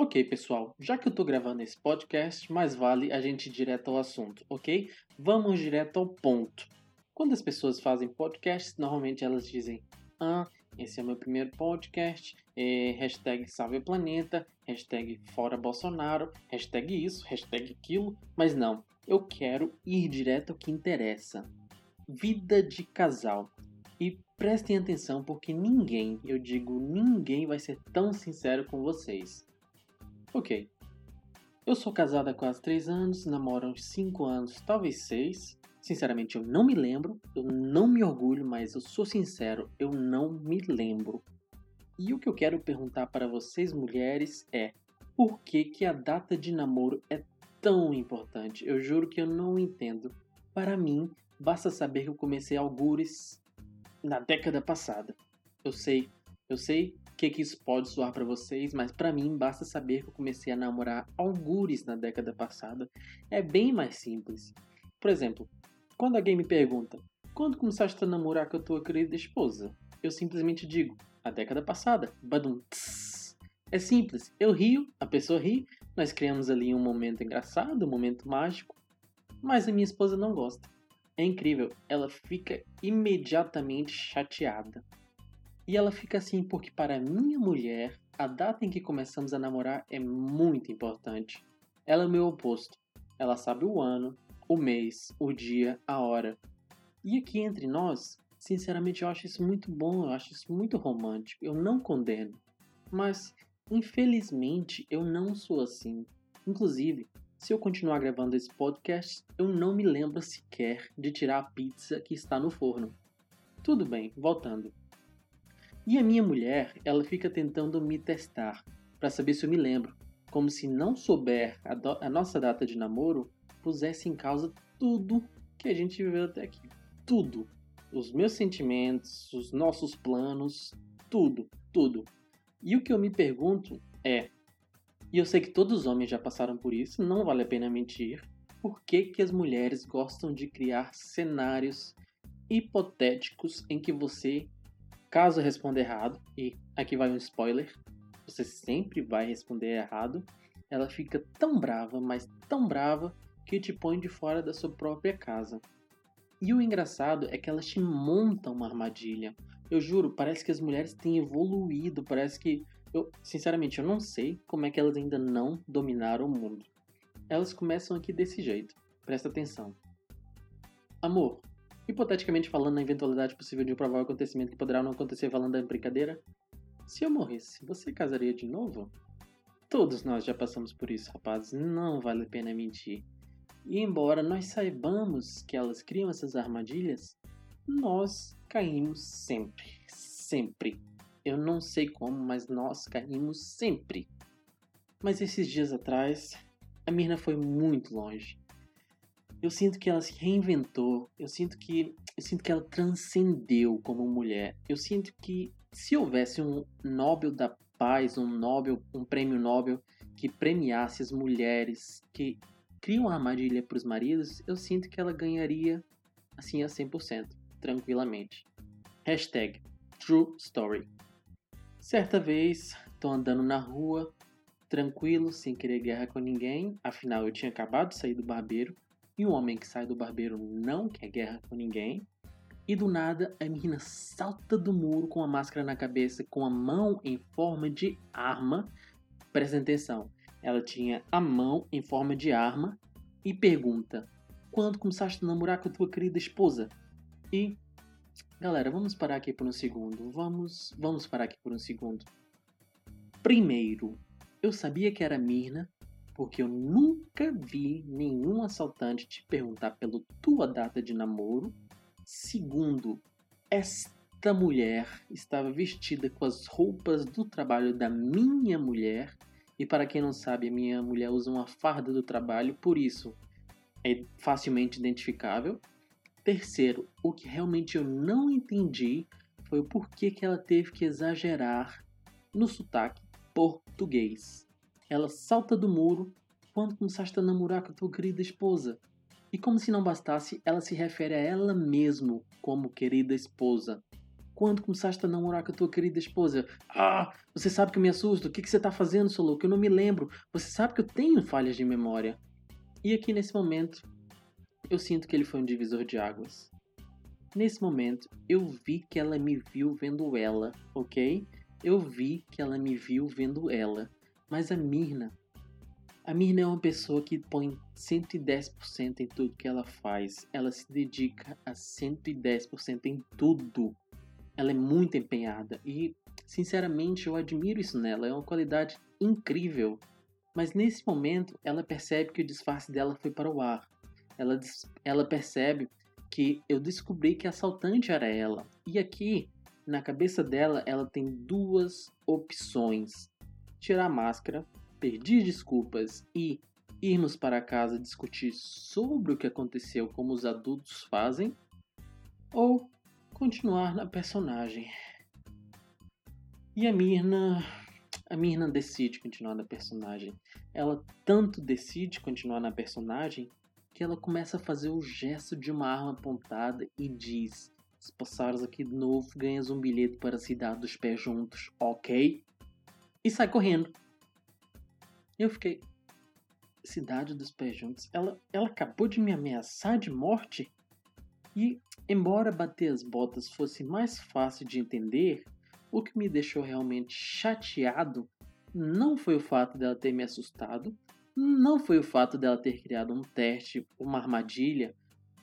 Ok, pessoal, já que eu tô gravando esse podcast, mais vale a gente ir direto ao assunto, ok? Vamos direto ao ponto. Quando as pessoas fazem podcasts, normalmente elas dizem: Ah, esse é o meu primeiro podcast, é, hashtag salve planeta, hashtag fora Bolsonaro, hashtag isso, hashtag aquilo, mas não, eu quero ir direto ao que interessa. Vida de casal. E prestem atenção porque ninguém, eu digo ninguém, vai ser tão sincero com vocês. Ok. Eu sou casada há quase 3 anos, namoro há uns 5 anos, talvez 6. Sinceramente, eu não me lembro, eu não me orgulho, mas eu sou sincero, eu não me lembro. E o que eu quero perguntar para vocês mulheres é: por que, que a data de namoro é tão importante? Eu juro que eu não entendo. Para mim, basta saber que eu comecei algures na década passada. Eu sei, eu sei que, que isso pode soar para vocês, mas para mim basta saber que eu comecei a namorar algures na década passada. É bem mais simples. Por exemplo, quando alguém me pergunta quando começaste a namorar com a tua querida esposa, eu simplesmente digo a década passada. Badum. É simples. Eu rio, a pessoa ri, nós criamos ali um momento engraçado, um momento mágico, mas a minha esposa não gosta. É incrível, ela fica imediatamente chateada. E ela fica assim porque, para minha mulher, a data em que começamos a namorar é muito importante. Ela é o meu oposto. Ela sabe o ano, o mês, o dia, a hora. E aqui entre nós, sinceramente eu acho isso muito bom, eu acho isso muito romântico. Eu não condeno. Mas, infelizmente, eu não sou assim. Inclusive, se eu continuar gravando esse podcast, eu não me lembro sequer de tirar a pizza que está no forno. Tudo bem, voltando. E a minha mulher, ela fica tentando me testar para saber se eu me lembro, como se não souber a, a, nossa data de namoro pusesse em causa tudo que a gente viveu até aqui. Tudo. Os meus sentimentos, os nossos planos, tudo, tudo. E o que eu me pergunto é, e eu sei que todos os homens já passaram por isso, não vale a pena mentir, por que, que as mulheres gostam de criar cenários hipotéticos em que você Caso responda errado, e aqui vai um spoiler, você sempre vai responder errado, ela fica tão brava, mas tão brava, que te põe de fora da sua própria casa. E o engraçado é que elas te montam uma armadilha. Eu juro, parece que as mulheres têm evoluído, parece que. Eu, sinceramente, eu não sei como é que elas ainda não dominaram o mundo. Elas começam aqui desse jeito. Presta atenção. Amor, Hipoteticamente falando, na eventualidade possível de um provável acontecimento que poderá não acontecer falando da brincadeira, se eu morresse, você casaria de novo? Todos nós já passamos por isso, rapazes, não vale a pena mentir. E embora nós saibamos que elas criam essas armadilhas, nós caímos sempre, sempre. Eu não sei como, mas nós caímos sempre. Mas esses dias atrás, a Mirna foi muito longe eu sinto que ela se reinventou, eu sinto que eu sinto que ela transcendeu como mulher. Eu sinto que se houvesse um Nobel da Paz, um Nobel, um prêmio Nobel que premiasse as mulheres que criam armadilha para os maridos, eu sinto que ela ganharia assim a 100%, tranquilamente. Hashtag True Story. Certa vez, tô andando na rua, tranquilo, sem querer guerra com ninguém, afinal eu tinha acabado de sair do barbeiro, e um homem que sai do barbeiro não quer guerra com ninguém. E do nada, a menina salta do muro com a máscara na cabeça, com a mão em forma de arma. Presta atenção, ela tinha a mão em forma de arma e pergunta: Quando começaste a namorar com a tua querida esposa? E, galera, vamos parar aqui por um segundo. Vamos, vamos parar aqui por um segundo. Primeiro, eu sabia que era Mirna, porque eu nunca vi nenhum assaltante te perguntar pela tua data de namoro. Segundo, esta mulher estava vestida com as roupas do trabalho da minha mulher. E para quem não sabe, a minha mulher usa uma farda do trabalho, por isso é facilmente identificável. Terceiro, o que realmente eu não entendi foi o porquê que ela teve que exagerar no sotaque português. Ela salta do muro quando começaste a namorar com a tua querida esposa. E como se não bastasse, ela se refere a ela mesmo como querida esposa. Quando começaste a namorar com a tua querida esposa? Ah, você sabe que me assusto. O que, que você tá fazendo, seu louco? Eu não me lembro. Você sabe que eu tenho falhas de memória. E aqui nesse momento, eu sinto que ele foi um divisor de águas. Nesse momento, eu vi que ela me viu vendo ela, ok? Eu vi que ela me viu vendo ela. Mas a Mirna, a Mirna é uma pessoa que põe 110% em tudo que ela faz. Ela se dedica a 110% em tudo. Ela é muito empenhada e, sinceramente, eu admiro isso nela. É uma qualidade incrível. Mas nesse momento, ela percebe que o disfarce dela foi para o ar. Ela, ela percebe que eu descobri que a assaltante era ela. E aqui, na cabeça dela, ela tem duas opções: tirar a máscara pedir desculpas e irmos para casa discutir sobre o que aconteceu como os adultos fazem, ou continuar na personagem. E a Mirna, a Mirna decide continuar na personagem. Ela tanto decide continuar na personagem que ela começa a fazer o gesto de uma arma apontada e diz: "Se passares aqui de novo, ganhas um bilhete para a cidade dos pés juntos, ok?" E sai correndo. Eu fiquei. Cidade dos Pés Juntos. Ela, ela acabou de me ameaçar de morte? E, embora bater as botas fosse mais fácil de entender, o que me deixou realmente chateado não foi o fato dela ter me assustado, não foi o fato dela ter criado um teste, uma armadilha,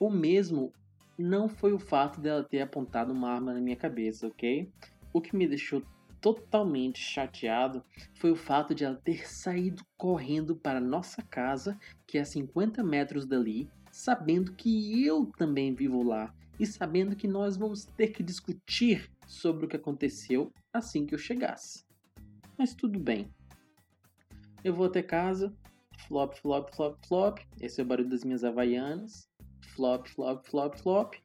ou mesmo não foi o fato dela ter apontado uma arma na minha cabeça, ok? O que me deixou totalmente chateado foi o fato de ela ter saído correndo para nossa casa, que é a 50 metros dali, sabendo que eu também vivo lá e sabendo que nós vamos ter que discutir sobre o que aconteceu assim que eu chegasse. Mas tudo bem. Eu vou até casa, flop, flop, flop, flop. Esse é o barulho das minhas havaianas. Flop, flop, flop, flop.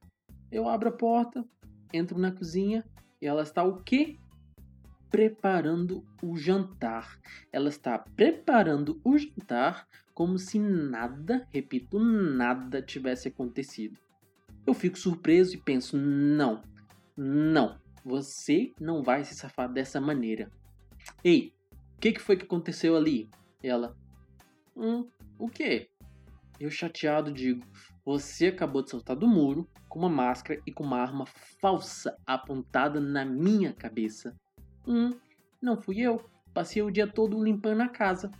Eu abro a porta, entro na cozinha e ela está o quê? Preparando o jantar. Ela está preparando o jantar como se nada, repito, nada tivesse acontecido. Eu fico surpreso e penso: não, não, você não vai se safar dessa maneira. Ei, o que, que foi que aconteceu ali? Ela: Hum, o que? Eu chateado digo: Você acabou de saltar do muro com uma máscara e com uma arma falsa apontada na minha cabeça. Hum, não fui eu. Passei o dia todo limpando a casa.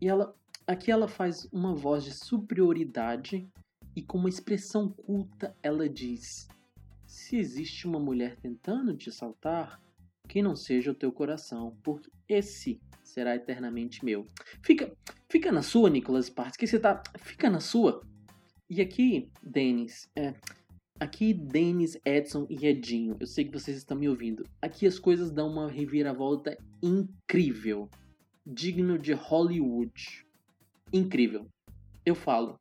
E ela. Aqui ela faz uma voz de superioridade e com uma expressão culta ela diz: Se existe uma mulher tentando te assaltar, que não seja o teu coração, porque esse será eternamente meu. Fica, fica na sua, Nicholas Parts, que você tá, fica na sua. E aqui, Denis, é, Aqui, Denis, Edson e Edinho, eu sei que vocês estão me ouvindo. Aqui as coisas dão uma reviravolta incrível. Digno de Hollywood. Incrível. Eu falo.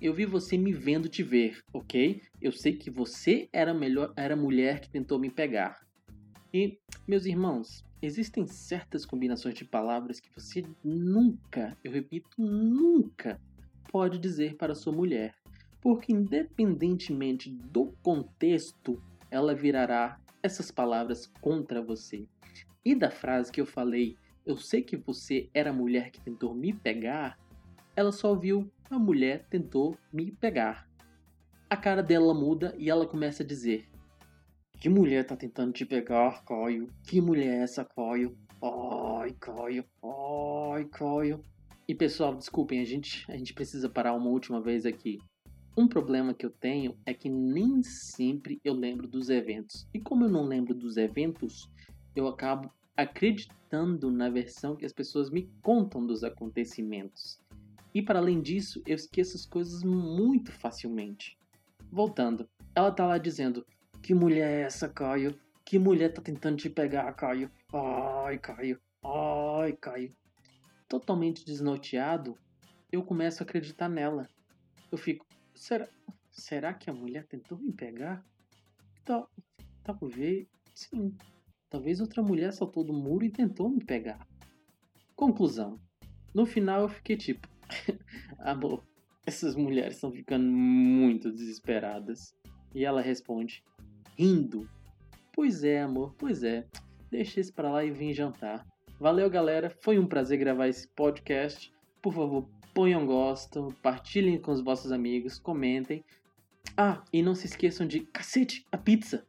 Eu vi você me vendo te ver, ok? Eu sei que você era melhor, era a mulher que tentou me pegar. E, meus irmãos, existem certas combinações de palavras que você nunca, eu repito, nunca pode dizer para sua mulher porque independentemente do contexto, ela virará essas palavras contra você. E da frase que eu falei, eu sei que você era a mulher que tentou me pegar, ela só viu a mulher tentou me pegar. A cara dela muda e ela começa a dizer: Que mulher tá tentando te pegar, Caio? Que mulher é essa, Caio? Ai, Caio. Ai, Caio. E pessoal, desculpem, a gente, a gente precisa parar uma última vez aqui. Um problema que eu tenho é que nem sempre eu lembro dos eventos. E como eu não lembro dos eventos, eu acabo acreditando na versão que as pessoas me contam dos acontecimentos. E para além disso, eu esqueço as coisas muito facilmente. Voltando, ela tá lá dizendo: Que mulher é essa, Caio? Que mulher tá tentando te pegar, Caio? Ai, Caio. Ai, Caio. Totalmente desnorteado, eu começo a acreditar nela. Eu fico, Será, será que a mulher tentou me pegar? Tal, talvez. Sim. Talvez outra mulher saltou do muro e tentou me pegar. Conclusão. No final eu fiquei tipo. Amor, essas mulheres estão ficando muito desesperadas. E ela responde, rindo. Pois é, amor, pois é. Deixa isso pra lá e vem jantar. Valeu, galera. Foi um prazer gravar esse podcast. Por favor, ponham gosto, partilhem com os vossos amigos, comentem. Ah, e não se esqueçam de cacete, a pizza!